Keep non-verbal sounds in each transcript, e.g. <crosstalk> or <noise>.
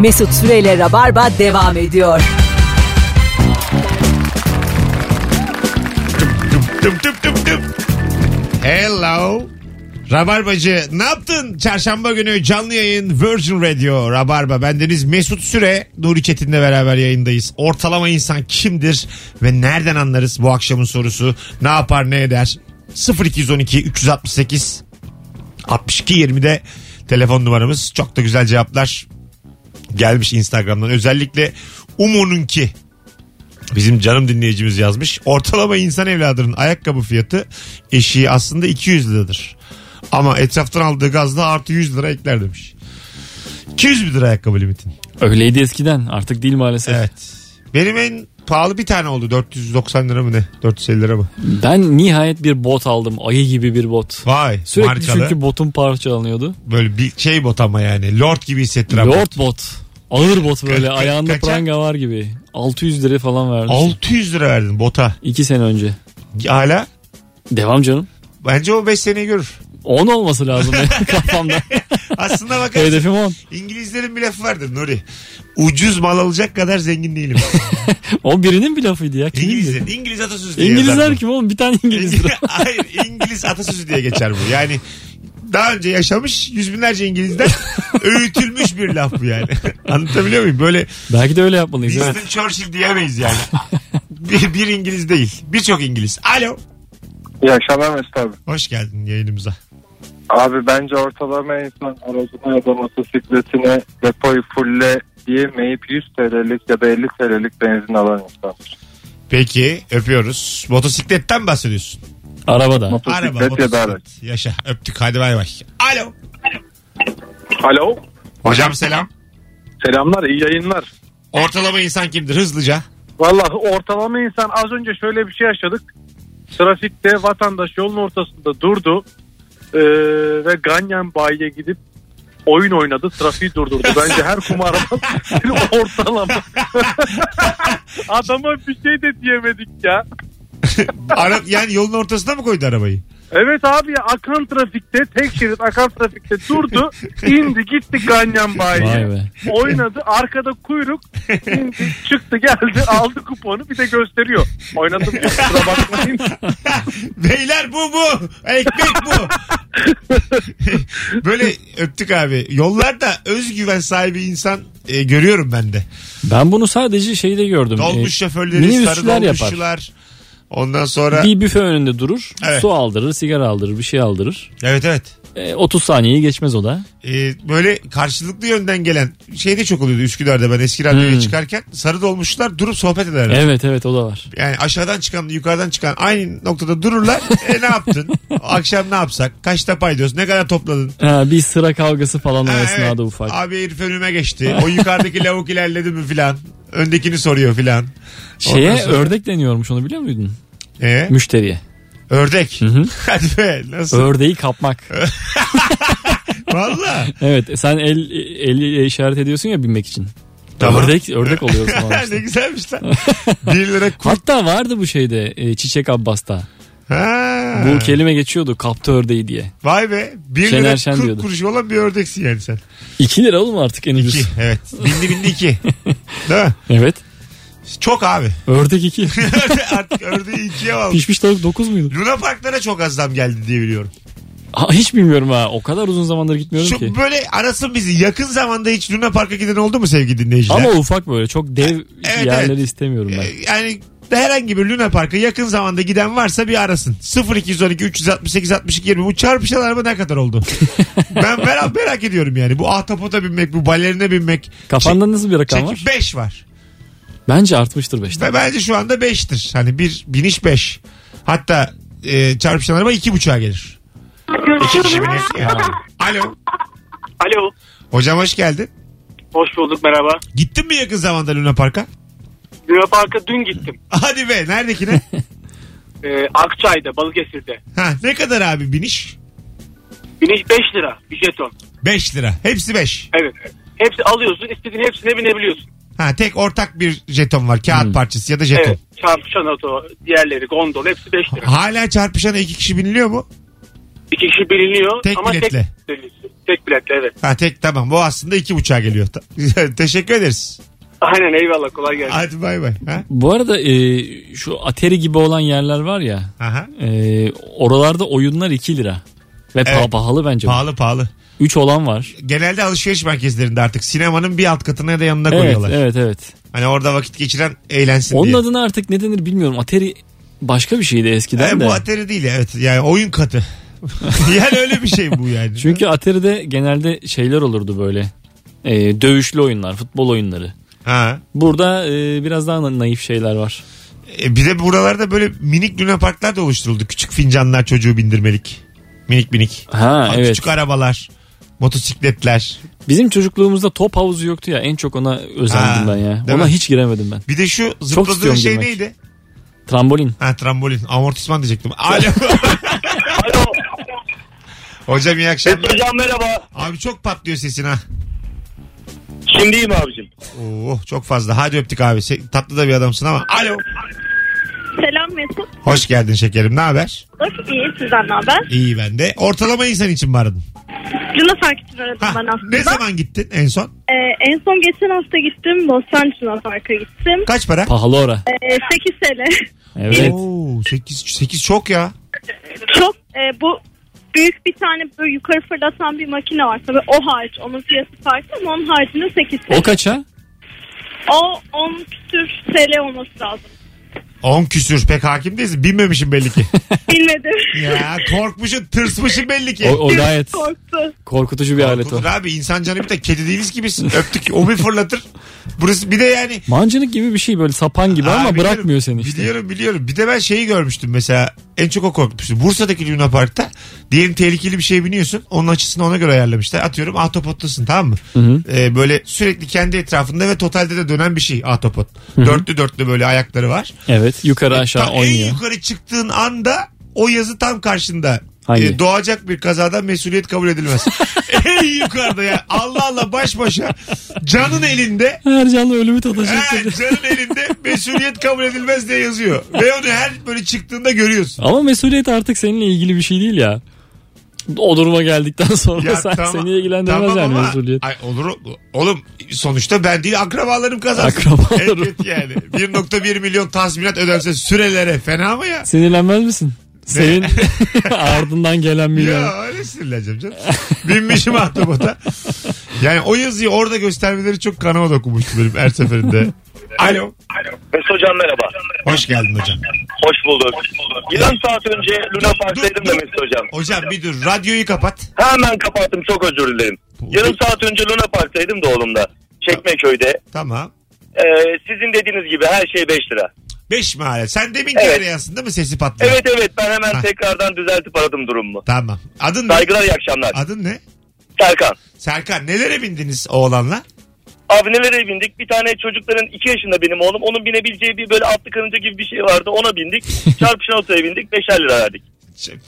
Mesut Süreyle Rabarba devam ediyor. Hello. Rabarbacı ne yaptın? Çarşamba günü canlı yayın Virgin Radio Rabarba. Bendeniz Mesut Süre Nuri Çetin'le beraber yayındayız. Ortalama insan kimdir ve nereden anlarız bu akşamın sorusu? Ne yapar ne eder? 0212 368 62 20'de telefon numaramız. Çok da güzel cevaplar gelmiş Instagram'dan. Özellikle Umu'nunki Bizim canım dinleyicimiz yazmış. Ortalama insan evladının ayakkabı fiyatı eşiği aslında 200 liradır. Ama etraftan aldığı gazla artı 100 lira ekler demiş. 200 bin lira ayakkabı limitin. Öyleydi eskiden artık değil maalesef. Evet. Benim en pahalı bir tane oldu. 490 lira mı ne? 450 lira mı? Ben nihayet bir bot aldım. Ayı gibi bir bot. Vay. Sürekli markalı. çünkü botum parçalanıyordu. Böyle bir şey bot ama yani. Lord gibi hissettiren Lord bot. bot. Ağır bot böyle. Ka- Ayağında kaça? pranga var gibi. 600 lira falan verdim. 600 lira verdin bota. 2 sene önce. Hala Devam canım. bence o 5 seneyi görür. 10 olması lazım benim <laughs> kafamda. Aslında bakarsın Hedefim 10. İngilizlerin bir lafı vardır Nuri. Ucuz mal alacak kadar zengin değilim. <laughs> O birinin bir lafıydı ya. Kimin İngilizler. İngiliz atasözü diye yazar İngilizler kim oğlum? Bir tane İngilizdir. <laughs> Hayır İngiliz atasözü diye geçer bu. Yani daha önce yaşamış yüz binlerce İngilizden <laughs> öğütülmüş bir laf bu yani. <laughs> Anlatabiliyor muyum? Böyle Belki de öyle yapmalıyız. Evet. Winston Churchill diyemeyiz yani. <laughs> bir, bir İngiliz değil. Birçok İngiliz. Alo. İyi akşamlar Mesut abi. Hoş geldin yayınımıza. Abi bence ortalama insan aracına ya da motosikletine depoyu fulle diyemeyip 100 TL'lik ya da 50 TL'lik benzin alan insandır. Peki öpüyoruz. Motosikletten bahsediyorsun. Arabada. Motosiklet Araba, ya da motosiklet. araç. Yaşa öptük hadi bay bay. Alo. Alo. Hocam selam. Selamlar iyi yayınlar. Ortalama insan kimdir hızlıca? Vallahi ortalama insan az önce şöyle bir şey yaşadık. Trafikte vatandaş yolun ortasında durdu Ee, ve Ganyan bayiye gidip oyun oynadı trafiği durdurdu. Bence her kumardan bir <laughs> ortalama. <laughs> Adama bir şey de diyemedik ya. <laughs> Ara, yani yolun ortasına mı koydu arabayı? Evet abi ya akan trafikte tek şerit akan trafikte durdu indi gitti Ganyan bayiye. Vay be. Oynadı arkada kuyruk indi çıktı geldi aldı kuponu bir de gösteriyor. Oynadım diyor kusura bakmayın. <laughs> Beyler bu bu. Ekmek bu. <laughs> Böyle öptük abi. Yollarda özgüven sahibi insan e, görüyorum ben de. Ben bunu sadece şeyde gördüm. Dolmuş Ee, şoförleri, sarı minibüsçüler yapar. dolmuşçular. Ondan sonra Bir büfe önünde durur. Evet. Su aldırır, sigara aldırır, bir şey aldırır. evet evet. E, 30 saniyeyi geçmez o da. Ee, böyle karşılıklı yönden gelen şey de çok oluyordu Üsküdar'da ben eski radyoya Hmm. çıkarken sarı dolmuşlar durup sohbet ederler. Evet evet o da var. Yani aşağıdan çıkan yukarıdan çıkan aynı noktada dururlar. e ne yaptın? <laughs> Akşam ne yapsak? Kaçta paydos? Ne kadar topladın? Ha, bir sıra kavgası falan o Ha, esnada evet. ufak. Abi herif önüme geçti. <laughs> O yukarıdaki lavuk ilerledi mi filan. Öndekini soruyor filan. Şeye sonra- ördek deniyormuş onu biliyor muydun? Ee, Müşteriye. Ördek. hı. <laughs> Hadi be nasıl? Ördeği kapmak. <laughs> Valla. evet sen el el işaret ediyorsun ya binmek için. Tamam. Ördek ördek oluyorsun o <laughs> ne güzelmiş lan. Bir lira kurt. Hatta vardı bu şeyde e, Çiçek Abbas'ta. Ha. Bu kelime geçiyordu kaptı ördeği diye. Vay be. Bir Şener lira Şen 40 diyordu. kuruş olan bir ördeksin yani sen. 2 lira oğlum artık en ucuz. İki. Evet. Bindi bindi iki. Değil mi? Evet. Çok abi. Ördek 2. <laughs> Artık ördeği ikiye aldı. Pişmiş tavuk 9 muydu? Luna Parklara çok az zam geldi diye biliyorum. Ha, hiç bilmiyorum ha. O kadar uzun zamandır gitmiyorum Şu ki. böyle arasın bizi. Yakın zamanda hiç Luna Park'a giden oldu mu sevgili dinleyiciler? Ama ufak böyle çok dev Evet, yerleri evet. istemiyorum ben. Ee, Yani herhangi bir Luna Park'a yakın zamanda giden varsa bir arasın. 0212 368 62 20 bu çarpışan araba ne kadar oldu? <laughs> ben merak, merak ediyorum yani. Bu ahtapota binmek, bu balerine binmek. Kafanda nasıl bir rakam var? 5 var. Bence artmıştır 5'ten. Ve bence şu anda 5'tir. Hani bir biniş 5. Hatta e, çarpışan araba 2.5'a gelir. İki kişi ya. Alo. Alo. Hocam hoş geldin. Hoş bulduk merhaba. Gittin mi yakın zamanda Luna Park'a? Luna Park'a dün gittim. <laughs> Hadi be neredekine? <laughs> Ee, Akçay'da Balıkesir'de. ha, ne kadar abi biniş? Biniş 5 lira bir jeton. 5 lira. Hepsi 5. Evet. Hepsi alıyorsun istediğin hepsine binebiliyorsun. Ha tek ortak bir jeton var. Kağıt parçası ya da jeton. Evet. Çarpışan oto, diğerleri gondol hepsi 5 lira. Hala çarpışana iki kişi biniliyor mu? İki kişi biniliyor Tek ama biletle. tek biletle. tek biletli evet. Ha tek tamam bu aslında iki buçuğa geliyor. Ta- <laughs> Teşekkür ederiz. Aynen eyvallah kolay gelsin. Hadi bay bay. Ha? Bu arada e, şu Atari gibi olan yerler var ya. Aha. e, oralarda oyunlar 2 lira. Ve pa- Evet. pahalı bence. Pahalı pahalı. 3 olan var. Genelde alışveriş merkezlerinde artık sinemanın bir alt katına ya da yanına Evet, koyuyorlar. evet, evet. Hani orada vakit geçiren eğlensin Onun diye. adına artık ne denir bilmiyorum. Atari başka bir şeydi eskiden E, de. bu Atari değil evet. Yani oyun katı. <laughs> yani öyle bir şey bu yani. <laughs> Çünkü Atari'de genelde şeyler olurdu böyle. E, dövüşlü oyunlar, futbol oyunları. Ha. Burada e, biraz daha na- naif şeyler var. E, bir de buralarda böyle minik luna parklar da oluşturuldu. Küçük fincanlar çocuğu bindirmelik. Minik minik. Ha evet. Küçük arabalar. Motosikletler. Bizim çocukluğumuzda top havuzu yoktu ya. En çok ona özendim Ha, ben ya. değil Ona mi? hiç giremedim ben. Bir de şu zıpladığın istiyorum şey girmek. neydi? Trambolin. Ha trambolin. Amortisman diyecektim. <laughs> Alo. Alo. Hocam iyi akşamlar. Hocam merhaba. Abi çok patlıyor sesin ha. Şimdi iyi mi abicim? Oo, çok fazla. Hadi öptük abi. Se- tatlı da bir adamsın ama. Alo. Selam Mesut. Hoş geldin şekerim. Ne haber? İyi sizden ne haber? İyi ben de. Ortalama insan için mi aradın? Luna Park için aradım Ha, ben aslında. ne zaman gittin en son? Ee, en son geçen hafta gittim. Bostancı Luna Park'a gittim. Kaç para? Pahalı ora. Ee, 8 TL. Evet. Oo, 8, 8 çok ya. Çok e, bu büyük bir tane böyle yukarı fırlatan bir makine var. Tabii o hariç. Onun fiyatı farklı ama onun haricinde 8 TL. O kaça? O 10 küsür TL olması lazım. 10 küsür pek hakim değilsin. Binmemişim belli ki. <laughs> Bilmedim. ya korkmuşsun tırsmışsın belli ki. O, o gayet Korktu. korkutucu bir alet o. Korkutur abi insan canı bir de kedi değiliz ki biz. Öptük o bir fırlatır. Burası bir de yani. Mancınık gibi bir şey böyle sapan gibi Aa, ama biliyorum, bırakmıyor seni işte. Biliyorum biliyorum. Bir de ben şeyi görmüştüm mesela. En çok o korkmuştu. Bursa'daki Luna Park'ta diyelim tehlikeli bir şey biniyorsun. Onun açısını ona göre ayarlamışlar. Atıyorum ahtapottasın tamam mı? hı. Ee, böyle sürekli kendi etrafında ve totalde de dönen bir şey ahtapot. Dörtlü dörtlü böyle ayakları var. Evet yukarı aşağı Tam En oynuyor. yukarı çıktığın anda o yazı tam karşında. Hangi? Ee, doğacak bir kazadan mesuliyet kabul edilmez. <laughs> en yukarıda ya. Allah Allah baş başa. Canın elinde. Her canlı ölümü tadacak. He, canın elinde mesuliyet kabul edilmez diye yazıyor. Ve onu her böyle çıktığında görüyorsun. Ama mesuliyet artık seninle ilgili bir şey değil ya. O duruma geldikten sonra sen, seni ilgilendirmez tamam yani ama- mesuliyet. Ay, olur oğlum sonuçta ben değil akrabalarım kazansın. Akrabalarım. Evet yani 1.1 milyon tazminat ödense sürelere fena mı ya? Sinirlenmez misin? Senin <laughs> ardından gelen milyon. Ya öyle sinirleneceğim canım. Binmişim ahtapota. Yani o yazıyı orada göstermeleri çok kanama dokunmuştu benim her seferinde. Alo. Mesut hocam merhaba. Hoş geldin hocam. Hoş bulduk. Yarım saat önce Luna Park'taydım da. Mesut hocam. Hocam bir dur radyoyu kapat. Hemen kapattım çok özür dilerim. Yarım saat önce Luna Park'taydım da oğlumda. Çekmeköy'de. Tamam. Ee, sizin dediğiniz gibi her şey 5 lira. 5 mahalle. Sen demin Evet. evet. aslında mı sesi patlıyor? Evet evet ben hemen Ha. tekrardan düzeltip aradım durumumu. Tamam. Adın ne? Saygılar iyi akşamlar. Adın ne? Serkan. Serkan nelere bindiniz oğlanla? Abi nelere bindik? Bir tane çocukların 2 yaşında benim oğlum. Onun binebileceği bir böyle atlı karınca gibi bir şey vardı. Ona bindik. <laughs> Çarpışan otoya bindik. 5'er lira verdik.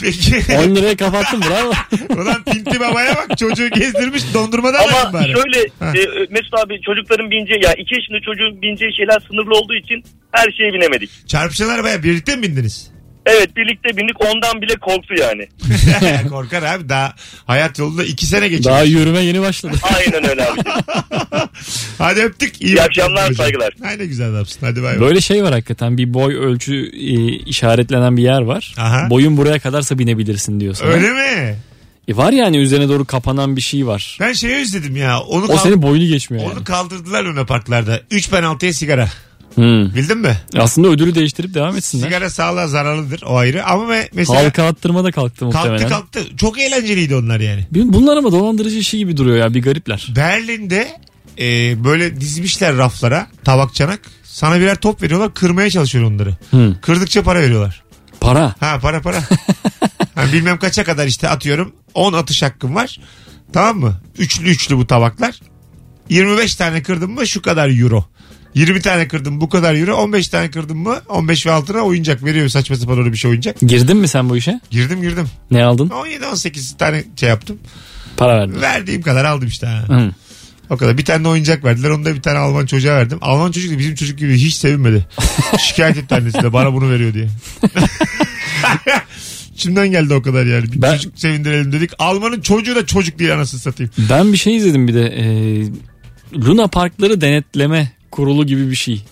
Peki. 10 liraya kapattın bravo. <laughs> Ulan Pinti Baba'ya bak çocuğu gezdirmiş dondurmadan Ama bari. şöyle Ha. e, Mesut abi çocukların bineceği ya 2 yaşında çocuğun bineceği şeyler sınırlı olduğu için her şeye binemedik. Çarpışan arabaya birlikte mi bindiniz? Evet birlikte bindik ondan bile korktu yani. <laughs> Korkar abi daha hayat yolunda iki sene geçirmiş. Daha yürüme yeni başladı. <laughs> Aynen öyle abi. <laughs> Hadi öptük. İyi, İyi akşamlar, saygılar. Ay ne güzel adamsın. Hadi bay bay. Böyle şey var hakikaten bir boy ölçü e, işaretlenen bir yer var. Aha. Boyun buraya kadarsa binebilirsin diyor sana. Öyle mi? E var yani üzerine doğru kapanan bir şey var. Ben şeyi özledim ya. Onu, O kal- senin boyunu geçmiyor onu yani. kaldırdılar Luna Parklarda. 3 penaltıya sigara. Hmm. Bildin mi? Aslında ödülü değiştirip devam etsinler. Sigara sağlığa zararlıdır o ayrı. Ama me- mesela Halka attırma da kalktı muhtemelen. kalktı kalktı. Çok eğlenceliydi onlar yani. Bunlar ama dolandırıcı işi gibi duruyor ya bir garipler. Berlin'de e, böyle dizmişler raflara tabak çanak. Sana birer top veriyorlar kırmaya çalışıyor onları. Hı. Kırdıkça para veriyorlar. Para. Ha para para. <laughs> ha, bilmem kaça kadar işte atıyorum 10 atış hakkım var. Tamam mı? Üçlü üçlü bu tabaklar. 25 tane kırdım mı şu kadar euro. 20 tane kırdım bu kadar euro. 15 tane kırdım mı 15 ve altına oyuncak veriyor saçma sapan öyle bir şey oyuncak. Girdin mi sen bu işe? Girdim girdim. Ne aldın? 17-18 tane şey yaptım. Para verdin. Verdiğim kadar aldım işte. Ha. Hı. O kadar. Bir tane de oyuncak verdiler. Onu da bir tane Alman çocuğa verdim. Alman çocuk da bizim çocuk gibi hiç sevinmedi. <laughs> Şikayet etti annesi de bana bunu veriyor diye. <laughs> İçimden geldi o kadar yani. Bir Ben- çocuk sevindirelim dedik. Almanın çocuğu da çocuk değil anasını satayım. Ben bir şey izledim bir de. E, Luna Parkları denetleme kurulu gibi bir şey.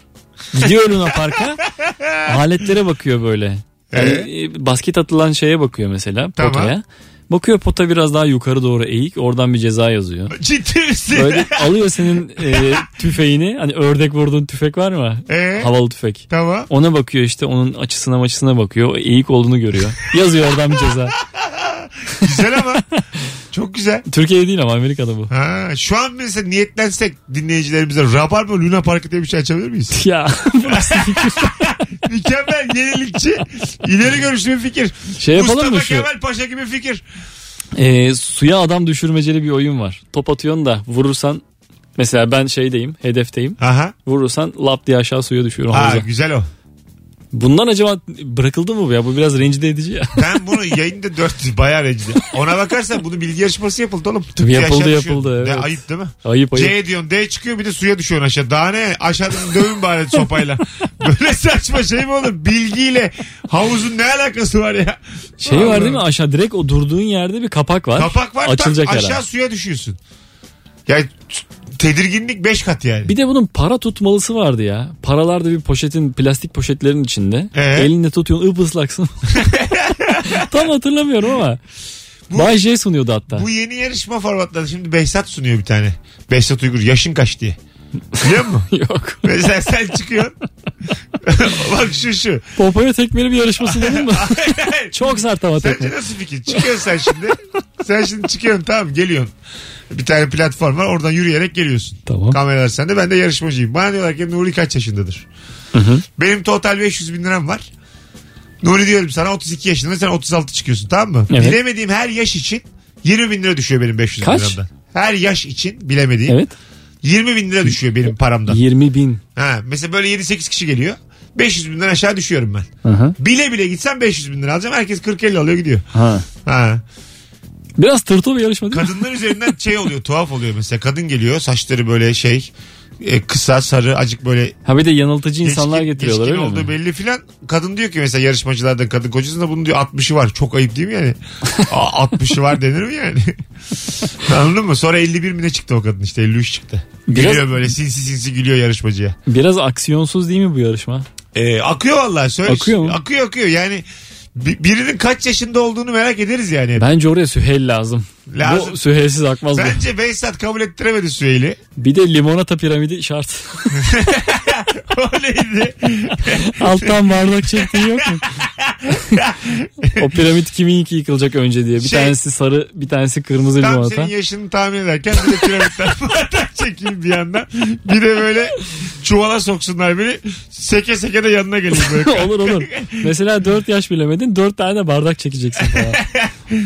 Gidiyor Luna Park'a <laughs> aletlere bakıyor böyle. Yani, e, basket atılan şeye bakıyor mesela Tamam. potaya. Bakıyor pota biraz daha yukarı doğru eğik. Oradan bir ceza yazıyor. Ciddi misin? Böyle <laughs> alıyor senin e, tüfeğini. Hani ördek vurduğun tüfek var mı? Ee? Havalı tüfek. Tamam. Ona bakıyor işte onun açısına açısına bakıyor. Eğik olduğunu görüyor. Yazıyor oradan bir ceza. <laughs> Güzel ama. Çok güzel. Türkiye'de değil ama Amerika'da bu. Ha, şu an mesela niyetlensek dinleyicilerimize Rabarba Luna Parkı diye bir şey açabilir miyiz? <laughs> Ya <laughs> Mükemmel yenilikçi. ileri görüşlü bir fikir. şey yapalım Mustafa mı şu? Kemal Paşa gibi fikir. E, suya adam düşürmeceli bir oyun var. Top atıyorsun da vurursan mesela ben şeydeyim hedefteyim. Aha. Vurursan lap diye aşağı suya düşüyorum Ha, havuza. güzel o. Bundan acaba bırakıldı mı bu ya? Bu biraz rencide edici ya. <laughs> Ben bunu yayında dört bayağı rencide. Ona bakarsan bunu bilgi yarışması yapıldı oğlum. Diye Yapıldı, yapıldı, düşüyorsun. Ne evet. ayıp değil mi? Ayıp ayıp. C diyorsun D çıkıyor bir de suya düşüyorsun aşağı. Daha ne? Aşağıdan dövün bari <laughs> sopayla. Böyle saçma şey mi olur? Bilgiyle havuzun ne alakası var ya? Şey var değil mi aşağı direkt o durduğun yerde bir kapak var. Kapak var Açılacak tak, aşağı herhalde. suya düşüyorsun. Yani tedirginlik 5 kat yani. Bir de bunun para tutmalısı vardı ya. Paralar da bir poşetin plastik poşetlerin içinde. Ee? Elinde tutuyorsun ıslaksın. <laughs> Tam hatırlamıyorum ama. Bu- Bay J sunuyordu hatta. Bu yeni yarışma formatları şimdi Behzat sunuyor bir tane. Behzat Uygur yaşın kaç diye. Biliyor musun? <laughs> Yok. Mesela sen çıkıyorsun. <laughs> Bak şu şu. Popoya tekmeli bir yarışması dedin mi? <laughs> Çok sert ama tekme. Sence nasıl fikir? Çıkıyorsun sen şimdi. Sen şimdi çıkıyorsun tamam geliyorsun. Bir tane platform var oradan yürüyerek geliyorsun. Tamam. Kameralar sende ben de yarışmacıyım. Bana diyorlar ki Nuri kaç yaşındadır? Benim total 500 bin liram var. Nuri diyorum sana 32 yaşında sen 36 çıkıyorsun tamam mı? Evet. Bilemediğim her yaş için 20 bin lira düşüyor benim 500 bin Kaç? liramdan. Her yaş için bilemediğim Evet. 20 bin lira düşüyor benim paramdan. 20 bin. Ha, mesela böyle 7-8 kişi geliyor. 500 binden aşağı düşüyorum ben. Hı. Bile bile gitsem 500 bin lira alacağım. Herkes 40-50 alıyor gidiyor. Ha. Ha. Biraz tırtıl bir yarışma değil mi? Kadınlar üzerinden şey oluyor tuhaf oluyor mesela. Kadın geliyor saçları böyle şey e, kısa sarı acık böyle Ha bir de yanıltıcı insanlar geçkin- getiriyorlar geçkin öyle olduğu mi? belli filan. Kadın diyor ki mesela yarışmacılardan kadın kocasında bunun diyor 60'ı var. Çok ayıp değil mi yani? <laughs> Aa, 60'ı var denir mi yani? <laughs> Anladın mı? Sonra 51 mi ne çıktı o kadın işte 53 çıktı. Biraz- Gülüyor böyle sinsi sinsi gülüyor yarışmacıya. Biraz aksiyonsuz değil mi bu yarışma? Ee, akıyor vallahi söyle. Akıyor mu? Akıyor akıyor yani bi- birinin kaç yaşında olduğunu merak ederiz yani. Bence oraya Süheyl lazım. Lazım. Bu Süheyl'siz akmaz bu. Bence Beysat kabul ettiremedi Süheyl'i. Bir de limonata piramidi şart. <laughs> <laughs> o neydi? Alttan bardak çektiğin yok mu? <laughs> o piramit kimin ki yıkılacak önce diye. Bir Şey- tanesi sarı bir tanesi kırmızı Tam limonata. senin yaşını tahmin ederken bir de piramitten <laughs> bardak çekeyim bir yandan. Bir de böyle çuvala soksunlar beni. Seke seke de yanına geleyim böyle. olur olur. Mesela 4 yaş bilemedin 4 tane de bardak çekeceksin falan.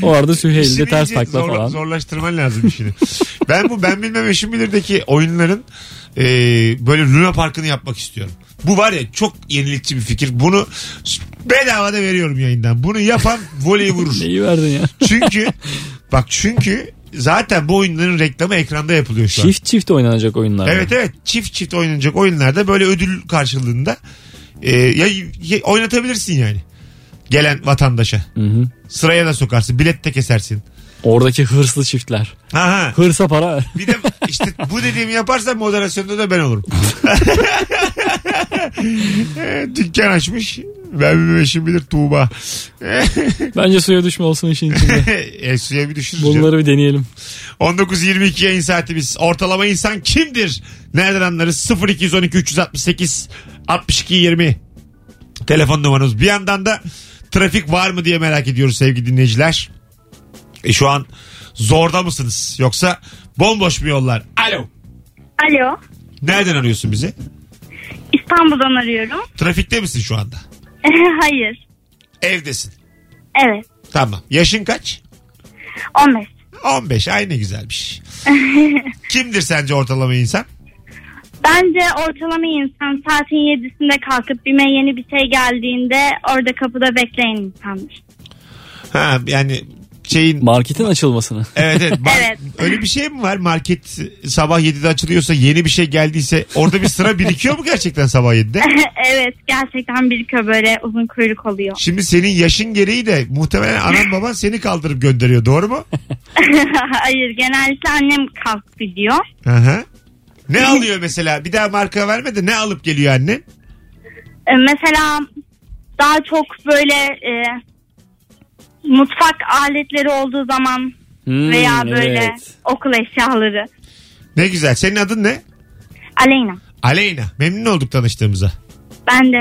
O arada Süheyl'de İşini ters iyice takla zorla- falan. Zorlaştırman lazım işini. ben bu ben bilmem eşim bilirdeki oyunların e, böyle Luna Parkı'nı yapmak istiyorum. Bu var ya çok yenilikçi bir fikir. Bunu bedava da veriyorum yayından. Bunu yapan <laughs> voleyi vurur. Neyi verdin ya? Çünkü bak çünkü zaten bu oyunların reklamı ekranda yapılıyor şu an. Çift çift oynanacak oyunlar. Evet evet çift çift oynanacak oyunlarda böyle ödül karşılığında e, ya, ya- oynatabilirsin yani. Gelen vatandaşa. Hı hı. Sıraya da sokarsın. Bilet de kesersin. Oradaki hırslı çiftler. Aha. Hırsa para ver. Bir de işte bu dediğimi yaparsan moderasyonda da ben olurum. <laughs> Dükkan açmış. Ben bir eşim bilir Tuğba. <laughs> Bence suya düşme olsun işin içinde. <laughs> e, suya bir düşürürüz. canım. Bunları bir deneyelim. 19.22 yayın saatimiz. Ortalama insan kimdir? Nereden anlarız? 0212 368 62 20. Telefon numaramız. Bir yandan da trafik var mı diye merak ediyoruz sevgili dinleyiciler. E şu an zorda mısınız? Yoksa bomboş mu yollar? Alo. Alo. Nereden arıyorsun bizi? İstanbul'dan arıyorum. Trafikte misin şu anda? <laughs> Hayır. Evdesin. Evet. Tamam. Yaşın kaç? 15. 15. Ay ne güzelmiş. <laughs> Kimdir sence ortalama insan? Bence ortalama insan saatin 7'sinde kalkıp bime yeni bir şey geldiğinde orada kapıda bekleyen insandır. Ha yani şeyin Marketin açılmasını. <laughs> Evet evet. Mar- Evet. Öyle bir şey mi var? Market sabah 7'de açılıyorsa yeni bir şey geldiyse orada bir sıra birikiyor mu gerçekten sabah 7'de? <laughs> evet gerçekten birikiyor böyle uzun kuyruk oluyor. Şimdi senin yaşın gereği de muhtemelen anan baban seni kaldırıp gönderiyor. Doğru mu? <laughs> Hayır genellikle annem kalk gidiyor. Hı hı. Ne alıyor mesela? Bir daha marka verme de ne alıp geliyor annen? E, mesela daha çok böyle e, mutfak aletleri olduğu zaman Hmm, veya böyle evet. okul eşyaları. Ne güzel. Senin adın ne? Aleyna. Aleyna. Memnun olduk tanıştığımıza. Ben de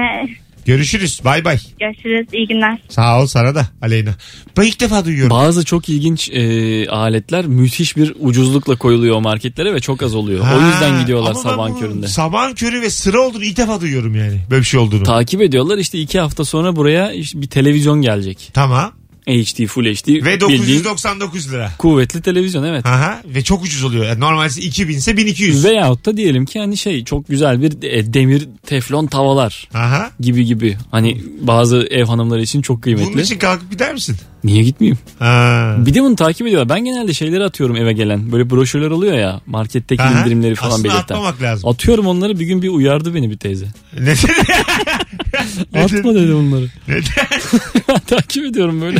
Görüşürüz. Bay bay. görüşürüz. İyi günler. Sağ ol sana da Aleyna. Ben ilk defa duyuyorum. Bazı çok ilginç e, aletler müthiş bir ucuzlukla koyuluyor marketlere ve çok az oluyor. Ha, o yüzden gidiyorlar bunu köründe. Sabahın körü ve sıra olduğunu ilk defa duyuyorum yani. Böyle bir şey olduğunu. Takip ediyorlar işte iki hafta sonra buraya işte bir televizyon gelecek. tamam. HD, Full HD. Ve bildiğin 999 lira. kuvvetli televizyon evet. Aha, ve çok ucuz oluyor. Yani normalde 2000 ise 1200. Veyahut da diyelim ki hani şey çok güzel bir e, demir teflon tavalar Aha. gibi gibi. Hani bazı ev hanımları için çok Bunun kıymetli. için kalkıp gider misin? Niye gitmeyeyim? Ha. Bir de bunu takip ediyorlar. Ben genelde şeyleri atıyorum eve gelen. Böyle broşürler oluyor ya marketteki Aha. indirimleri falan Aslında belirten. atmamak lazım. Atıyorum onları bir gün bir uyardı beni bir teyze. Neden? <laughs> Atma dedi onları. Neden? <laughs> takip ediyorum böyle.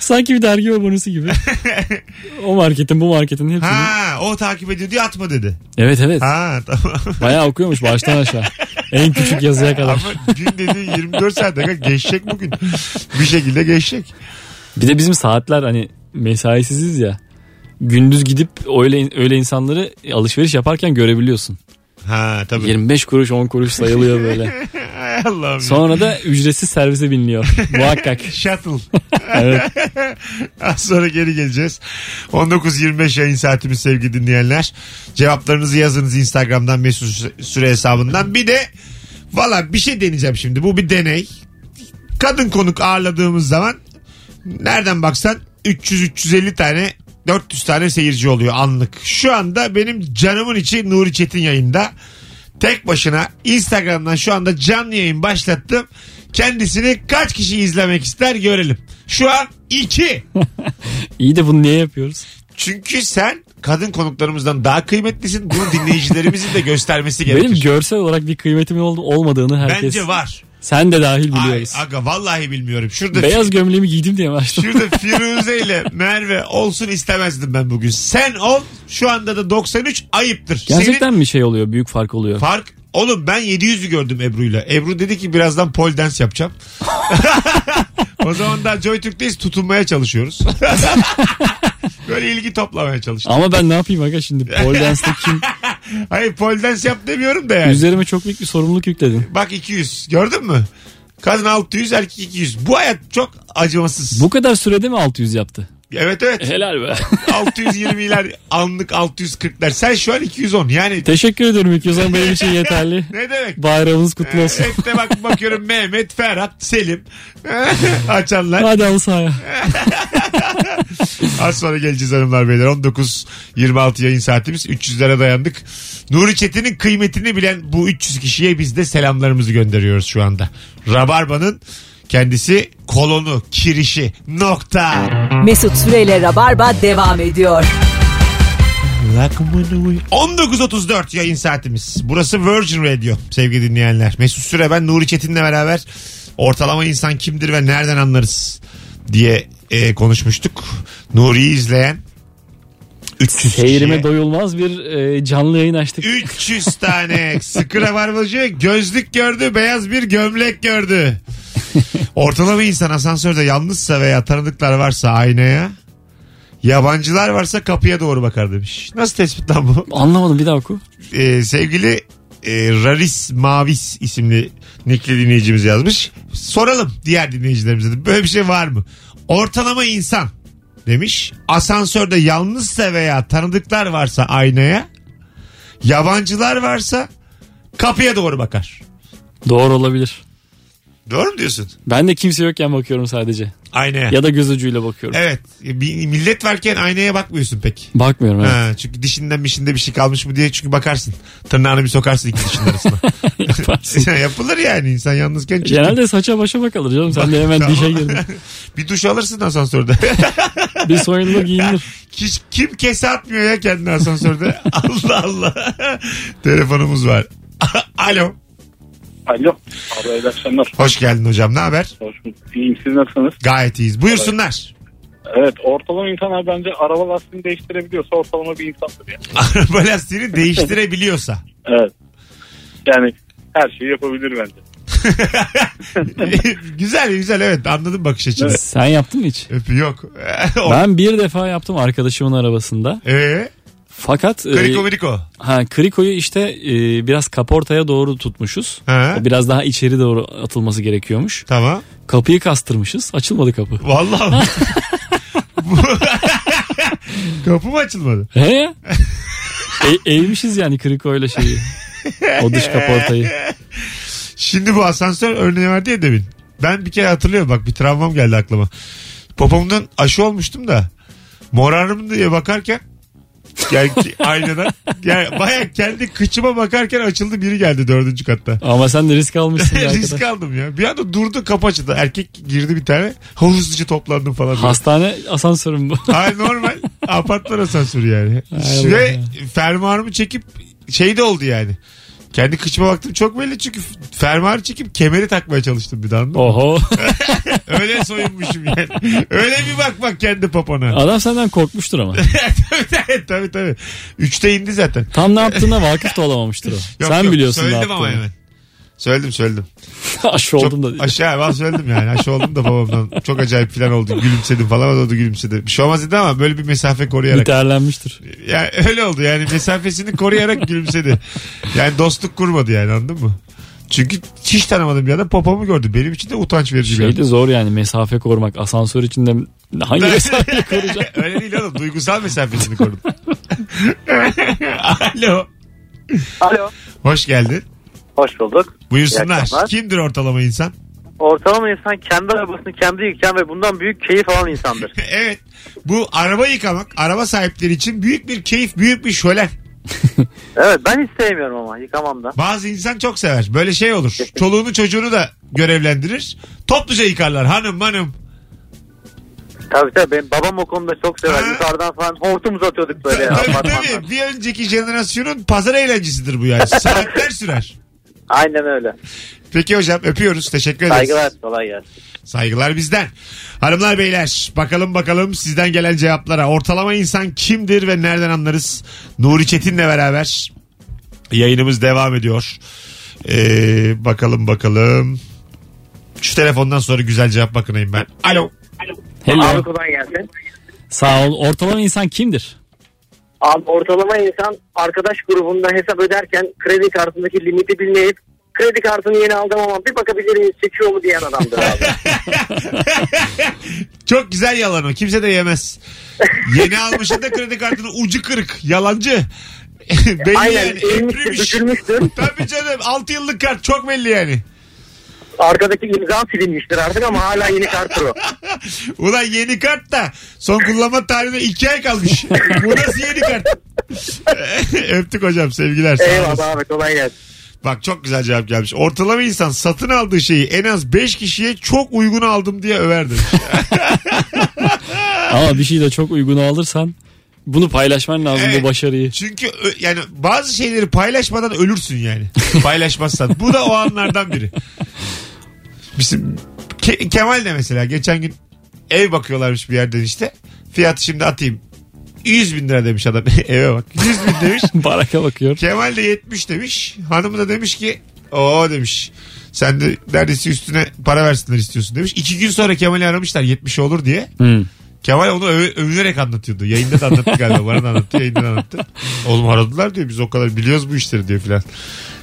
Sanki bir dergi abonesi gibi. <laughs> o marketin bu marketin hepsini. ha, o takip ediyor diye atma dedi. Evet evet. Ha tamam. <laughs> Bayağı okuyormuş baştan aşağı. En küçük yazıya kadar. Ama gün dediğin 24 saat geçecek bugün. Bir şekilde geçecek. Bir de bizim saatler hani mesaisiziz ya. Gündüz gidip öyle öyle insanları alışveriş yaparken görebiliyorsun. Ha tabii. 25 kuruş 10 kuruş sayılıyor böyle. Allah'ım. Sonra da ücretsiz servise biniliyor. <laughs> Muhakkak. Shuttle. Evet. <laughs> Az sonra geri geleceğiz. 19.25 yayın saatimiz sevgili dinleyenler. Cevaplarınızı yazınız Instagram'dan Mesut Süre hesabından. Bir de valla bir şey deneyeceğim şimdi. Bu bir deney. Kadın konuk ağırladığımız zaman nereden baksan 300-350 tane 400 tane seyirci oluyor anlık. Şu anda benim canımın içi Nuri Çetin yayında. Tek başına Instagram'dan şu anda canlı yayın başlattım. Kendisini kaç kişi izlemek ister görelim. Şu an 2. <laughs> İyi de bunu niye yapıyoruz? Çünkü sen kadın konuklarımızdan daha kıymetlisin. Bunu dinleyicilerimizin de göstermesi gerekir. Benim görsel olarak bir kıymetimin ol- olmadığını herkes. Bence var. Sen de dahil Ay, biliyoruz. aga vallahi bilmiyorum. Şurada Beyaz gömleğimi giydim diye açtım? Şurada <laughs> Firuze ile Merve olsun istemezdim ben bugün. Sen ol şu anda da 93 ayıptır. Gerçekten Senin mi şey oluyor? Büyük fark oluyor. fark Oğlum ben 700'ü gördüm Ebru'yla. Ebru dedi ki birazdan pole dance yapacağım. <laughs> <laughs> o zaman da Joy Türk'teyiz tutunmaya çalışıyoruz. Böyle ilgi toplamaya çalıştık. Ama ben ne yapayım aga şimdi? Pole dance'da kim? <laughs> Hayır pole dance yap demiyorum da yani. Üzerime çok büyük bir sorumluluk yükledin. Bak 200 gördün mü? Kadın 600 erkek 200. Bu hayat çok acımasız. Bu kadar sürede mi 600 yaptı? Evet evet. Helal be. <laughs> 620'ler anlık 640'lar. Sen şu an 210 yani. Teşekkür ederim İlk benim <laughs> için yeterli. Ne demek? Bayramınız kutlu olsun. Hep de bak bakıyorum Mehmet, Ferhat, Selim açanlar. Hadi al sahaya. Az sonra geleceğiz hanımlar beyler. 19.26 yayın saatimiz. 300'lere dayandık. Nuri Çetin'in kıymetini bilen bu 300 kişiye biz de selamlarımızı gönderiyoruz şu anda. Rabarba'nın kendisi kolonu, kirişi, nokta. Mesut Süreyle Rabarba devam ediyor. 19.34 yayın saatimiz. Burası Virgin Radio sevgili dinleyenler. Mesut Süre ben Nuri Çetin'le beraber ortalama insan kimdir ve nereden anlarız diye e, konuşmuştuk. Nuri'yi izleyen 300 Seyrime kişiye doyulmaz bir e, canlı yayın açtık. 300 tane sıkı rabarbacı gözlük gördü beyaz bir gömlek gördü. Ortalama insan asansörde yalnızsa veya tanıdıklar varsa aynaya yabancılar varsa kapıya doğru bakar demiş. Nasıl tespit lan bu? Anlamadım bir daha oku. Ee, sevgili e, Raris Mavis isimli nikli dinleyicimiz yazmış. Soralım diğer dinleyicilerimize de böyle bir şey var mı? Ortalama insan demiş. Asansörde yalnızsa veya tanıdıklar varsa aynaya yabancılar varsa kapıya doğru bakar. Doğru olabilir. Doğru mu diyorsun? Ben de kimse yokken bakıyorum sadece. Aynaya. Ya da göz ucuyla bakıyorum. Evet. Bir, millet varken aynaya bakmıyorsun pek. Bakmıyorum evet. Ha, çünkü dişinden mişinde bir şey kalmış mı diye çünkü bakarsın. Tırnağını bir sokarsın iki dişin arasına. <laughs> Yaparsın. <laughs> Yapılır yani insan yalnızken. çirkin. Genelde saça başa bakılır canım. Sen de hemen dişe girdin. <laughs> bir duş alırsın asansörde. Bir soyunma giyinir. Hiç, kim kese atmıyor ya kendini asansörde. Allah Allah. Telefonumuz var. Alo. Alo. Abi iyi akşamlar. Hoş geldin hocam. Ne haber? Hoş bulduk. İyiyim siz nasılsınız? Gayet iyiyiz. Buyursunlar. Evet ortalama insanlar bence araba lastiğini değiştirebiliyorsa ortalama bir insandır ya. <laughs> Araba lastiğini değiştirebiliyorsa. Evet. Yani her şeyi yapabilir bence. <laughs> güzel güzel evet anladım bakış açını. Sen yaptın mı hiç? Öpü yok. <laughs> Ben bir defa yaptım arkadaşımın arabasında. Ee, Fakat e, Kriko Miriko. ha krikoyu işte e, biraz kaportaya doğru tutmuşuz. Ha. O Biraz daha içeri doğru atılması gerekiyormuş. Tamam. Kapıyı kastırmışız. Açılmadı kapı. Vallahi <laughs> Kapı mı açılmadı? He ya? E, eğmişiz yani krikoyla şeyi. O dış kaportayı. Şimdi bu asansör örneği vardı ya demin. Ben bir kere hatırlıyorum bak bir travmam geldi aklıma. Popomdan aşı olmuştum da morarım diye bakarken yani ki- aynadan yani baya kendi kıçıma bakarken açıldı biri geldi dördüncü katta. Ama sen de risk almışsın <laughs> ya Risk arkadaş. aldım ya. Bir anda durdu kapı açıldı. Erkek girdi bir tane. Hızlıca toplandım falan. Hastane asansörüm bu. <laughs> Hayır normal. Apartman asansörü yani. Hay Ve Allah. fermuarımı çekip şey de oldu yani. Kendi kıçıma baktım çok belli çünkü fermuarı çekip kemeri takmaya çalıştım bir daha. anladın mı? Oho. <laughs> Öyle soyunmuşum yani. Öyle bir bak bak kendi popona. Adam senden korkmuştur ama. <laughs> tabii tabii tabii. Üçte indi zaten. Tam ne yaptığına vakıf da olamamıştır o. Yok, Sen yok, biliyorsun ne Söyledim ama yaptığını. hemen. Söyledim söyledim. <laughs> Aşı oldum da. Çok aşağı ben söyledim yani. Aşı oldum da babamdan. Çok acayip falan oldu. Gülümsedim falan. O da gülümsedi. Bir şey olmaz dedi ama böyle bir mesafe koruyarak. Biterlenmiştir. Yani öyle oldu yani mesafesini koruyarak gülümsedi. Yani dostluk kurmadı yani anladın mı? Çünkü hiç tanımadığım bir adam popomu gördü. Benim için de utanç verici bir Şey de zor yani mesafe korumak. Asansör içinde hangi <laughs> mesafe koruyacak? <laughs> Öyle değil oğlum. Duygusal mesafesini korudum. Alo. Alo. Hoş geldin. Hoş bulduk. Buyursunlar. Kimdir ortalama insan? Ortalama insan kendi arabasını kendi yıkayan ve bundan büyük keyif alan insandır. <laughs> evet. Bu araba yıkamak araba sahipleri için büyük bir keyif, büyük bir şölen. <laughs> evet ben hiç sevmiyorum ama yıkamam da. Bazı insan çok sever. Böyle şey olur. <laughs> Çoluğunu çocuğunu da görevlendirir. Topluca yıkarlar. Hanım hanım. Tabii tabii benim babam o konuda çok sever. Ha. Yukarıdan falan hortum uzatıyorduk böyle Tabii tabii. Bir önceki jenerasyonun pazar eğlencesidir bu yani. Saatler sürer. Aynen öyle. Peki hocam öpüyoruz. Teşekkür ederiz. Saygılar kolay gelsin. Saygılar bizden. Hanımlar beyler bakalım bakalım sizden gelen cevaplara. Ortalama insan kimdir ve nereden anlarız? Nuri Çetin'le beraber yayınımız devam ediyor. Ee, bakalım bakalım. Şu telefondan sonra güzel cevap bakınayım ben. Alo. Hello. kolay gelsin. Sağ ol. Ortalama insan kimdir? Abi ortalama insan arkadaş grubunda hesap öderken kredi kartındaki limiti bilmeyip kredi kartını yeni aldım ama bir bakabilir miyiz çekiyor mu diyen adamdır abi. <laughs> Çok güzel yalan o. Kimse de yemez. Yeni almışın da kredi kartının ucu kırık. Yalancı. <laughs> belli Aynen yani. eğilmiştir dökülmüştür. Tabii canım 6 yıllık kart çok belli yani. Arkadaki imza silinmiştir artık ama hala yeni kart o. <laughs> Ulan yeni kart da son kullanma tarihine 2 ay kalmış. <laughs> Bu nasıl yeni kart? <laughs> Öptük hocam sevgiler. Eyvallah abi kolay gelsin. Bak çok güzel cevap gelmiş. Ortalama insan satın aldığı şeyi en az 5 kişiye çok uygun aldım diye över demiş. Ama bir şey de çok uygun alırsan bunu paylaşman lazım Evet. bu başarıyı. Çünkü ö- yani bazı şeyleri paylaşmadan ölürsün yani. Paylaşmazsan. Bu da o anlardan biri. Bizim Ke- Kemal de mesela geçen gün ev bakıyorlarmış bir yerden işte. Fiyatı şimdi atayım. 100 bin lira demiş adam. <laughs> Eve bak. 100 bin demiş. <laughs> Baraka bakıyor. Kemal de 70 demiş. Hanımı da demiş ki o demiş. Sen de neredeyse üstüne para versinler istiyorsun demiş. İki gün sonra Kemal'i aramışlar 70 olur diye. Hmm. Kemal onu öv- övünerek anlatıyordu. Yayında da anlattı galiba. Bana da anlattı. Yayında da anlattı. Oğlum aradılar diyor. Biz o kadar biliyoruz bu işleri diyor filan.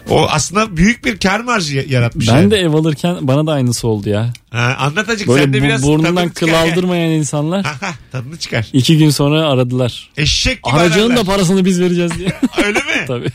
O aslında büyük bir kar marjı ya- yaratmış. Ben yani. de ev alırken bana da aynısı oldu ya. Ha, anlat azıcık. Böyle Sen de bu- biraz burnundan kıl aldırmayan insanlar Aha, tadını çıkar. iki gün sonra aradılar. Eşek gibi Aracının da ararlar. parasını biz vereceğiz diye. <laughs> Öyle mi? <laughs> Tabii.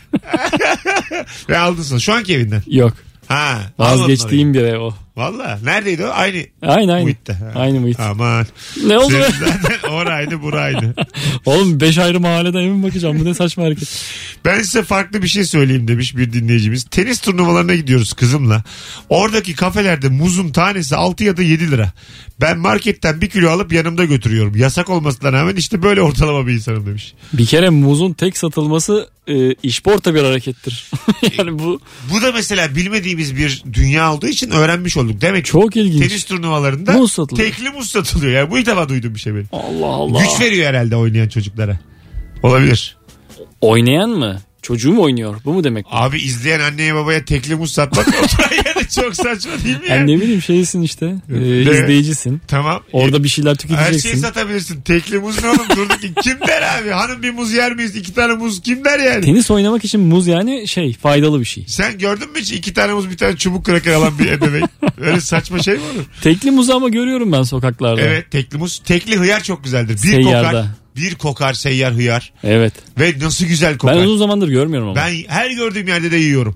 <laughs> Ve aldın sonra. Şu anki evinden. Yok. Ha. Vazgeçtiğim bir ev o. Valla. Neredeydi o? Aynı Aynı aynı. muhitte. Ha. Aynı muhit. Aman. Ne oldu be? zaten <laughs> oraydı buraydı. <laughs> Oğlum 5 ayrı mahalleden mi bakacağım? Bu ne saçma hareket. Ben size farklı bir şey söyleyeyim demiş bir dinleyicimiz. Tenis turnuvalarına gidiyoruz kızımla. Oradaki kafelerde muzun tanesi 6 ya da 7 lira. Ben marketten bir kilo alıp yanımda götürüyorum. Yasak olmasına rağmen işte böyle ortalama bir insanım demiş. Bir kere muzun tek satılması e, işporta bir harekettir. <laughs> yani bu Bu da mesela bilmediğimiz bir dünya olduğu için öğrenmiş olduk. Demek çok ilginç. tenis turnuvalarında Muz satılıyor. tekli muz satılıyor. Yani bu ilk defa duydum bir şey benim. Allah Allah. Güç veriyor herhalde oynayan çocuklara. Olabilir. Oynayan mı? Çocuğu mu oynuyor? Bu mu demek? Abi izleyen anneye babaya tekli muz satmak <laughs> <laughs> çok saçma değil mi ya? Yani ne bileyim şeysin işte. E, izleyicisin. Tamam. Orada bir şeyler Her şeyi tüketeceksin. satabilirsin. Tekli muz ne oğlum durduk ki. Kim der abi? Hanım bir muz yer miyiz? İki tane muz kim der yani? Tenis oynamak için muz yani şey faydalı bir şey. Sen gördün mü hiç iki tane muz bir tane çubuk kraker alan bir ebeveyn? Öyle saçma şey mi olur? Tekli muzu ama görüyorum ben sokaklarda. Evet tekli muz. Tekli hıyar çok güzeldir. Bir Seyyarda. kokar. Bir kokar seyyar hıyar. Evet. Ve nasıl güzel kokar. Ben uzun zamandır görmüyorum ama. Ben her gördüğüm yerde de yiyorum.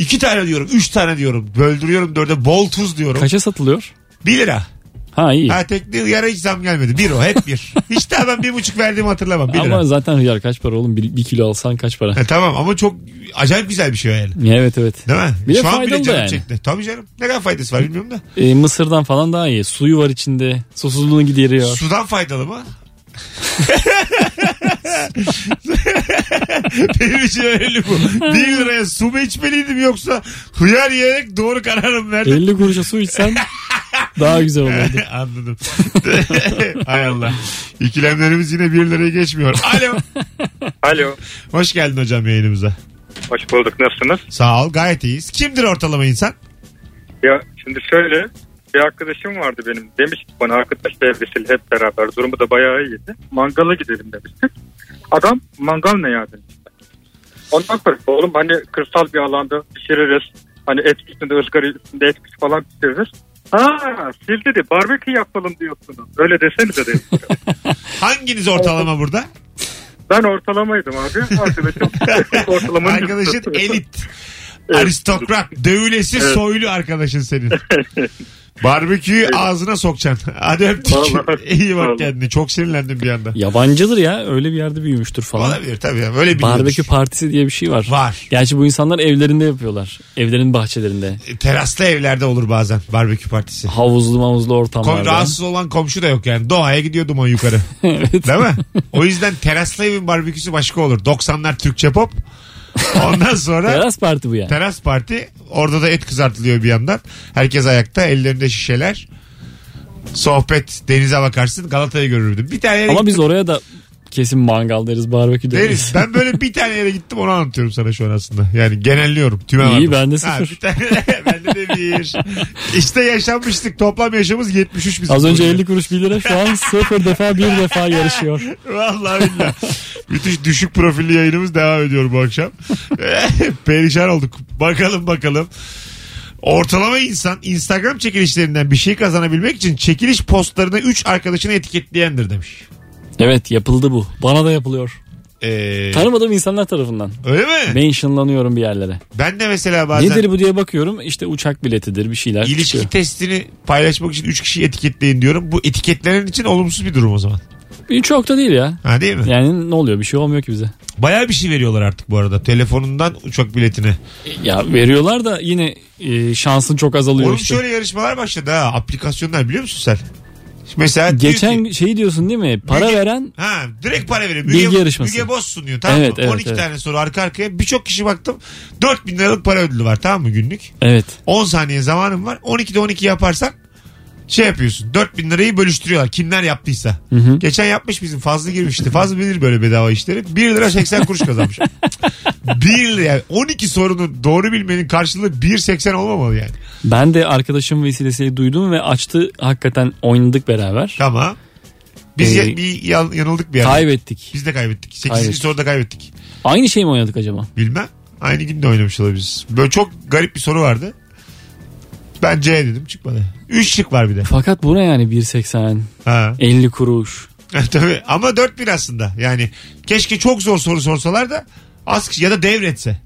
İki tane diyorum. Üç tane diyorum. Böldürüyorum dörde. Bol tuz diyorum. Kaça satılıyor? Bir lira. Ha iyi. Ha tekli hıyara hiç zam gelmedi. Bir o hep bir. <laughs> hiç daha ben bir buçuk verdiğimi hatırlamam. Bir lira. Ama zaten hıyar kaç para oğlum? Bir, bir kilo alsan kaç para? Ha, tamam ama çok acayip güzel bir şey yani. evet evet. Değil mi? Bir de Şu an bile canım yani. çekti. Tabii canım. Ne kadar faydası var bilmiyorum da. E, mısırdan falan daha iyi. Suyu var içinde. Susuzluğunu gideriyor. Sudan faydalı mı? <laughs> Benim için önemli bu. Bir liraya su mu içmeliydim yoksa hıyar yiyerek doğru kararım verdim. 50 kuruşa su içsen daha güzel olurdu. <laughs> Anladım. <laughs> Hay Allah. İkilemlerimiz yine bir liraya geçmiyor. Alo. Alo. Hoş geldin hocam yayınımıza. Hoş bulduk. Nasılsınız? Sağ ol gayet iyiyiz. Kimdir ortalama insan? Ya şimdi şöyle bir arkadaşım vardı benim. Demiş ki bana arkadaş devresiyle hep beraber durumu da bayağı iyiydi. Mangala gidelim demiştik. Adam mangal ne ya demiş. Ondan sonra oğlum hani kırsal bir alanda pişiririz. Hani et üstünde ızgara üstünde et falan pişiririz. Ha siz dedi barbekü yapalım diyorsunuz. Öyle desenize dedim. <laughs> Hanginiz ortalama burada? Ben ortalamaydım abi. Arkadaşım <laughs> ortalamanın Arkadaşın elit. Aristokrat. Dövülesi Evet. soylu arkadaşın senin. <laughs> Barbeküyü ağzına sokacaksın. <laughs> Hadi öptük. İyi bak kendine. Çok sinirlendim bir anda. Yabancıdır ya. Öyle bir yerde büyümüştür falan. Olabilir tabii. ya. Böyle bir Barbekü partisi diye bir şey var. Var. Gerçi bu insanlar evlerinde yapıyorlar. Evlerin bahçelerinde. Teraslı evlerde olur bazen barbekü partisi. Havuzlu mavuzlu Kom ortamlarda. rahatsız olan komşu da yok yani. Doğaya gidiyor duman yukarı. <laughs> evet. Değil mi? O yüzden teraslı evin barbeküsü başka olur. 90'lar Türkçe pop. <laughs> Ondan sonra Teras parti bu yani. teras parti. Orada da et kızartılıyor bir yandan. Herkes ayakta. Ellerinde şişeler. Sohbet. Denize bakarsın. Galata'yı görürdüm. Bir tane yere Ama biz gittim. oraya da kesin mangal deriz, barbekü deriz. Deriz. Ben böyle bir tane yere gittim onu anlatıyorum sana şu an aslında. Yani genelliyorum. Tüme İyi, vardım. bende Ha, sıfır. bir tane, <laughs> bende de bir. İşte yaşanmıştık. Toplam yaşımız 73 bizim. Az önce burada. 50 kuruş 1 lira şu an sıfır defa bir defa yarışıyor. <laughs> Vallahi billahi. Müthiş düşük profilli yayınımız devam ediyor bu akşam. <laughs> Perişan olduk. Bakalım bakalım. Ortalama insan Instagram çekilişlerinden bir şey kazanabilmek için çekiliş postlarına 3 arkadaşını etiketleyendir demiş. Evet yapıldı bu. Bana da yapılıyor. Ee, Tanımadığım insanlar tarafından. öyle mi? Mentionlanıyorum bir yerlere. Ben de mesela bazen Nedir bu diye bakıyorum. İşte uçak biletidir bir şeyler ilişki çıkıyor. testini paylaşmak için 3 kişiyi etiketleyin diyorum. Bu etiketlenen için olumsuz bir durum o zaman. Çok da değil ya. Ha değil mi? Yani ne oluyor bir şey olmuyor ki bize. Bayağı bir şey veriyorlar artık bu arada. Telefonundan uçak biletine. Ya veriyorlar da yine e, şansın çok azalıyor Oğlum işte. şöyle yarışmalar başladı ha. Aplikasyonlar biliyor musun sen? Mesela Geçen ki- şey diyorsun değil mi? Para Bilgi- veren Ha direkt para veriyor. Bilgi Müge, yarışması. Müge Boz sunuyor tamam Evet, mı? evet, 12 evet. tane soru arka arkaya. Birçok kişi baktım. 4000 liralık para ödülü var tamam mı günlük? evet 10 saniye zamanım var. 12'de 12 yaparsan şey yapıyorsun. 4000 lirayı bölüştürüyorlar. Kimler yaptıysa. hı. Geçen yapmış bizim fazla girmişti. Fazla bilir böyle bedava işleri. 1 lira 80 kuruş kazanmış. <laughs> 1 lira yani 12 sorunu doğru bilmenin karşılığı 1.80 olmamalı yani. ben de arkadaşım vesilesiyle duydum ve açtı hakikaten oynadık beraber. Tamam. Biz Ee, ya- bir yan- yanıldık bir yerde. Kaybettik. Biz de kaybettik. 8. Kaybettik. soruda kaybettik. Aynı şey mi oynadık acaba? Bilmem. Aynı günde oynamış olabiliriz. Böyle çok garip bir soru vardı. Ben C dedim çıkmadı. 3 şık var bir de. Fakat bu ne yani 1.80 Ha. 50 kuruş. <laughs> Tabii ama 4000 aslında. Yani keşke çok zor soru sorsalar da az kişi ya da devretse.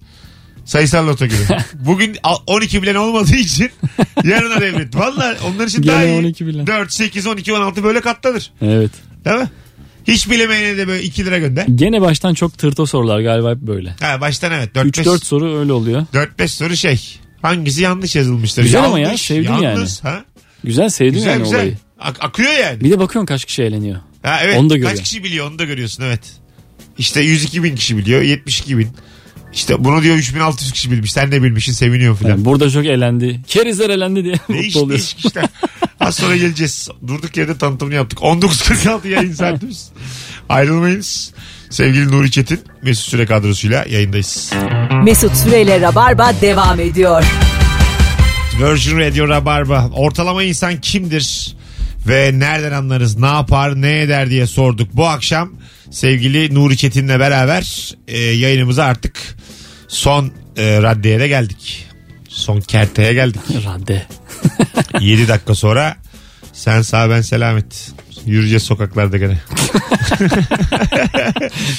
Sayısal loto gibi. <laughs> Bugün al- 12 bilen olmadığı için <laughs> yarına devret. Valla onlar için Gene daha iyi. 12 bilen. 4, 8, 12, 16 böyle katlanır. Evet. Değil mi? Hiç bilemeyene de böyle 2 lira gönder. Gene baştan çok tırto sorular galiba hep böyle. Ha, baştan evet. 4, 3-4 soru öyle oluyor. 4-5 soru şey. Hangisi yanlış yazılmıştır? Güzel ama ya, Yanlış, sevdim yalnız, Ha? Güzel sevdim Güzel yani güzel. olayı. Ak- akıyor yani. Bir de bakıyorsun kaç kişi eğleniyor. Ha, evet. Onu da Kaç görüyor. kişi biliyor onu da görüyorsun evet. İşte 102 bin kişi biliyor 72 bin. İşte bunu diyor 3600 kişi bilmiş. Sen de bilmişsin seviniyor filan. Yani burada çok elendi. Kerizler elendi diye Değiş, mutlu oluyorsun. değişik işler. Az sonra geleceğiz. Durduk yerde tanıtımını yaptık. 19.46 yayın saatimiz. <laughs> Ayrılmayınız. Sevgili Nuri Çetin Mesut Süre kadrosuyla yayındayız. Mesut Süreyle Rabarba devam ediyor. Virgin Radio Rabarba. Ortalama insan kimdir? Ve nereden anlarız? Ne yapar? Ne eder diye sorduk. Bu akşam sevgili Nuri Çetin'le beraber e, yayınımıza artık son e, raddeye de geldik. Son kerteye geldik. Radde. 7 dakika sonra sen sağ ben selamet. Yürüyeceğiz sokaklarda gene. <laughs>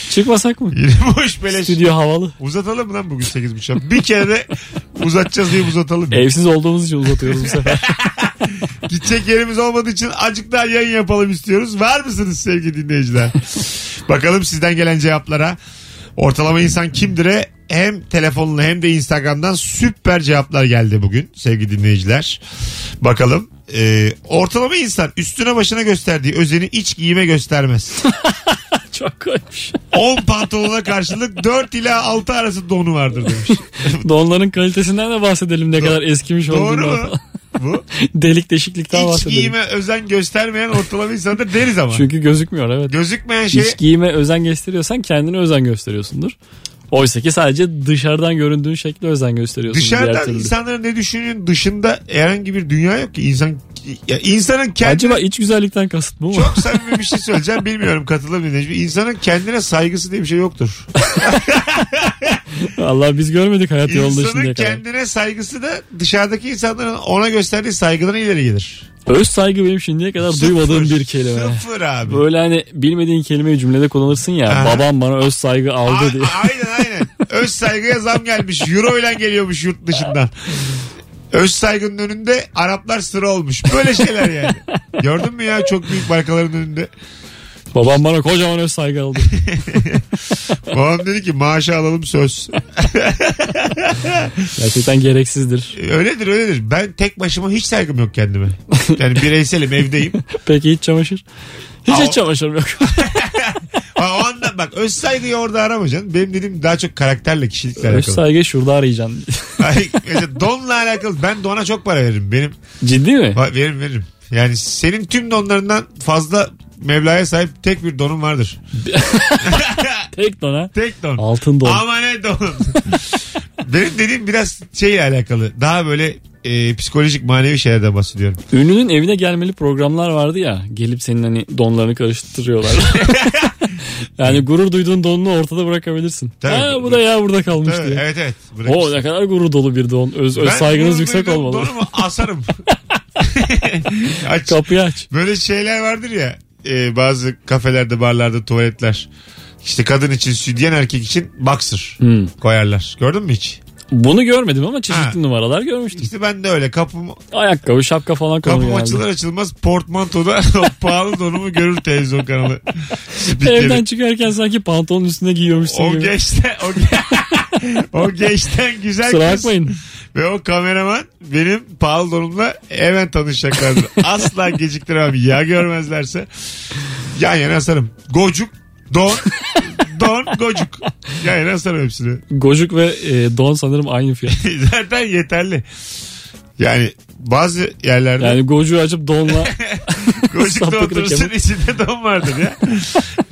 Çıkmasak mı? Yine boş beleş. Stüdyo havalı. Uzatalım lan bugün 8.30'a? Bir kere de uzatacağız diye uzatalım. Evsiz olduğumuz için uzatıyoruz bu sefer. <laughs> Gidecek yerimiz olmadığı için azıcık daha yayın yapalım istiyoruz. Var mısınız sevgili dinleyiciler? Bakalım sizden gelen cevaplara. Ortalama insan kimdir'e hem telefonla hem de Instagram'dan süper cevaplar geldi bugün sevgili dinleyiciler. Bakalım. Ee, ortalama insan üstüne başına gösterdiği özeni iç giyime göstermez. <laughs> Çok koymuş. 10 pantolona karşılık 4 ila 6 arası donu vardır demiş. <laughs> Donların kalitesinden de bahsedelim ne kadar eskimiş Doğru olduğundan mu? falan. Bu. <laughs> Delik deşiklikten İç bahsedelim. giyime özen göstermeyen ortalama insandır deriz ama. Çünkü gözükmüyor evet. Gözükmeyen şey İç giyime özen gösteriyorsan kendine özen gösteriyorsundur. Oysa ki sadece dışarıdan göründüğün şekle özen gösteriyorsun. Dışarıdan insanların ne düşündüğünün dışında herhangi bir dünya yok ki. İnsan ya insanın kendine Acaba iç güzellikten kasıt bu mu? çok samimi bir şey söyleyeceğim bilmiyorum katılır mı dinleyici. İnsanın kendine saygısı diye bir şey yoktur. <laughs> Allah biz görmedik hayat yolunda İnsanın şimdiye kadar. kendine saygısı da dışarıdaki insanların ona gösterdiği saygıdan ileri gelir. Öz saygı benim şimdiye kadar duymadığım Sıfır, bir kelime. Sıfır abi. Böyle hani bilmediğin kelimeyi cümlede kullanırsın ya. Aha. Babam bana öz saygı A- aldı diye. aynen aynen. Öz saygıya zam gelmiş. Euro ile geliyormuş yurt dışından. Öz saygının önünde Araplar sıra olmuş. Böyle şeyler yani. Gördün mü ya çok büyük markaların önünde. Babam bana kocaman öz saygı aldı. <laughs> Babam dedi ki maaşı alalım söz. Gerçekten gereksizdir. Öyledir öyledir. Ben tek başıma hiç saygım yok kendime. Yani bireyselim evdeyim. <laughs> Peki hiç çamaşır? Hiç Aa, hiç çamaşırım yok. <laughs> Ha, o anda bak öz saygıyı orada aramayacaksın. Benim dediğim daha çok karakterle kişilikle öz alakalı. saygı şurada arayacaksın. <laughs> Ay, mesela donla alakalı. Ben dona çok para veririm. Benim Ciddi mi? Va- veririm veririm. Yani senin tüm donlarından fazla Mevla'ya sahip tek bir donum vardır. <laughs> Tek don ha. Tek don. Altın don. Ama ne don. <laughs> Benim dediğim biraz şeyle alakalı. Daha böyle e, psikolojik manevi şeylerden bahsediyorum. Ünlünün evine gelmeli programlar vardı ya. Gelip senin hani donlarını karıştırıyorlar. <laughs> yani gurur duyduğun donunu ortada bırakabilirsin. Tabii. Ha bu da ya burada kalmış Tabii, diye. evet evet. O Bırakırsın. ne kadar gurur dolu bir don. Öz, öz Ben saygınız yüksek olmalı. Donumu <laughs> asarım. <laughs> Aç. Kapıyı aç. Böyle şeyler vardır ya e, bazı kafelerde barlarda tuvaletler. İşte kadın için sütyen erkek için boxer Hmm. koyarlar. Gördün mü hiç? Bunu görmedim ama çeşitli Ha. numaralar görmüştüm. İşte ben de öyle kapım Ayakkabı, şapka falan Kapım konuluyor. açılır açılmaz portmantoda <laughs> o pahalı donumu görür televizyon kanalı. <laughs> Spikeri. Evden çıkarken sanki pantolonun üstüne giyiyormuşsun o gibi. geçten o, <laughs> ge- o geçten güzel Kusura kız bakmayın. ve o kameraman benim pahalı donumla hemen tanışacaklardı. Asla geciktiremem ya görmezlerse yan yana asarım. Gocuk, don, don, gocuk. Yan yana asarım hepsini. Gocuk ve e, don sanırım aynı fiyat. <laughs> Zaten yeterli. Yani bazı yerlerde Yani gocuğu açıp donla <laughs> oturursun reklamı. içinde don vardır ya.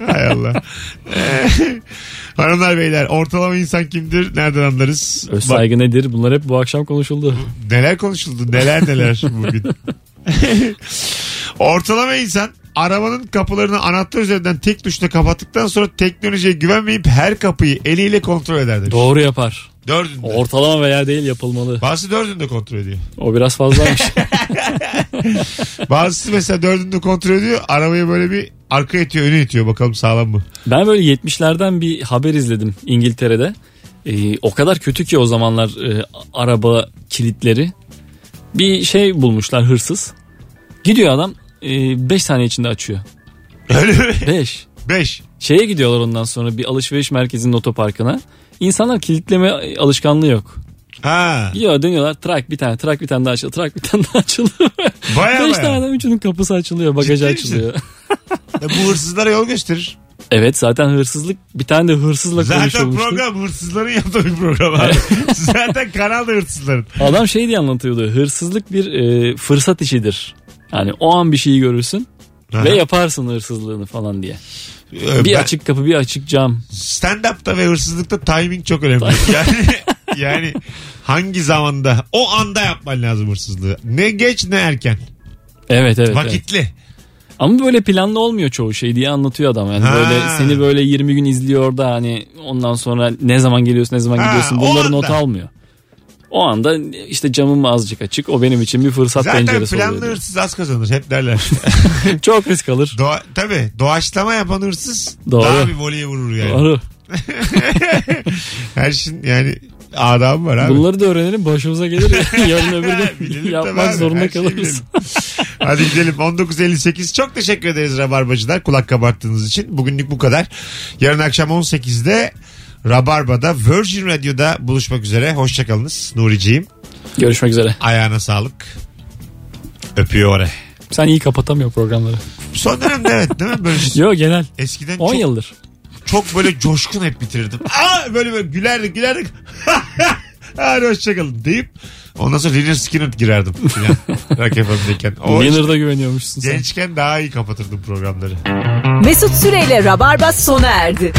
Hay Allah. Ee, <laughs> Hanımlar beyler ortalama insan kimdir? Nereden anlarız? öz saygı nedir? Bunlar hep bu akşam konuşuldu. neler konuşuldu neler neler bugün. ortalama insan arabanın kapılarını anahtar üzerinden tek tuşla kapattıktan sonra teknolojiye güvenmeyip her kapıyı eliyle kontrol eder demiş. Doğru yapar. Dördünde. Ortalama veya değil yapılmalı. Bazısı dördünde kontrol ediyor. O biraz fazlaymış. <laughs> <laughs> Bazısı mesela dördünde kontrol ediyor. Arabayı böyle bir arka itiyor öne itiyor bakalım sağlam mı? ben böyle 70'lerden bir haber izledim İngiltere'de. Ee, o kadar kötü ki o zamanlar e, araba kilitleri. Bir şey bulmuşlar hırsız. Gidiyor adam 5 saniye içinde açıyor. Öyle mi? 5. 5. Şeye gidiyorlar ondan sonra bir alışveriş merkezinin otoparkına. İnsanlar kilitleme alışkanlığı yok. Ha. Gidiyor dönüyorlar trak bir tane trak bir tane daha açılıyor trak bir tane daha açılıyor. <laughs> Baya Beş baya. tane adam üçünün kapısı açılıyor bagajı Ciddi açılıyor. Ya <laughs> bu hırsızlara yol gösterir. evet zaten hırsızlık bir tane de hırsızla Zaten konuşulmuştu. program hırsızların yaptığı bir program abi. <laughs> Zaten kanal da hırsızların. Adam şey diye anlatıyordu hırsızlık bir e, fırsat işidir. Yani o an bir şeyi görürsün Aha. ve yaparsın hırsızlığını falan diye. Ee, Bir ben- açık kapı bir açık cam. Stand-up'ta ve hırsızlıkta timing çok önemli. yani <laughs> yani hangi zamanda o anda yapman lazım hırsızlığı. Ne geç ne erken. Evet evet. evet. Vakitli. Ama böyle planlı olmuyor çoğu şey diye anlatıyor adam. Yani Ha. böyle seni böyle 20 gün izliyor da hani ondan sonra ne zaman geliyorsun ne zaman Ha, gidiyorsun bunları not almıyor. O anda işte camım azıcık açık o benim için bir fırsat Zaten penceresi planlı oluyor. diyor. hırsız az kazanır hep derler. <laughs> Çok risk alır. Doğa, tabii doğaçlama yapan hırsız Doğru. daha bir voleye vurur yani. Doğru. <laughs> Her şeyin yani adamı var abi. Bunları da öğrenelim başımıza gelir. ya. <laughs> Yarın öbür gün yapmak abi, zorunda her kalırız. bilelim. Hadi gidelim 19.58 çok teşekkür ederiz Rabarbacılar kulak kabarttığınız için. Bugünlük bu kadar. Yarın akşam 18'de Rabarba'da Virgin Radio'da buluşmak üzere. Hoşçakalınız Nuriciğim. Görüşmek üzere. Ayağına sağlık. Öpüyor oraya. Sen iyi kapatamıyor programları. Son dönemde evet değil mi? Böyle <laughs> Yo genel. eskiden 10 çok, yıldır. çok böyle coşkun hep bitirirdim. <laughs> Aa böyle böyle gülerdik gülerdik. <laughs> Hadi hoşçakalın deyip ondan sonra Lynyrd Skynyrd girerdim. Rock FM'deyken. Leonard'a güveniyormuşsun sen. gençken daha iyi kapatırdım programları. Mesut Süreyle Rabarba sona erdi.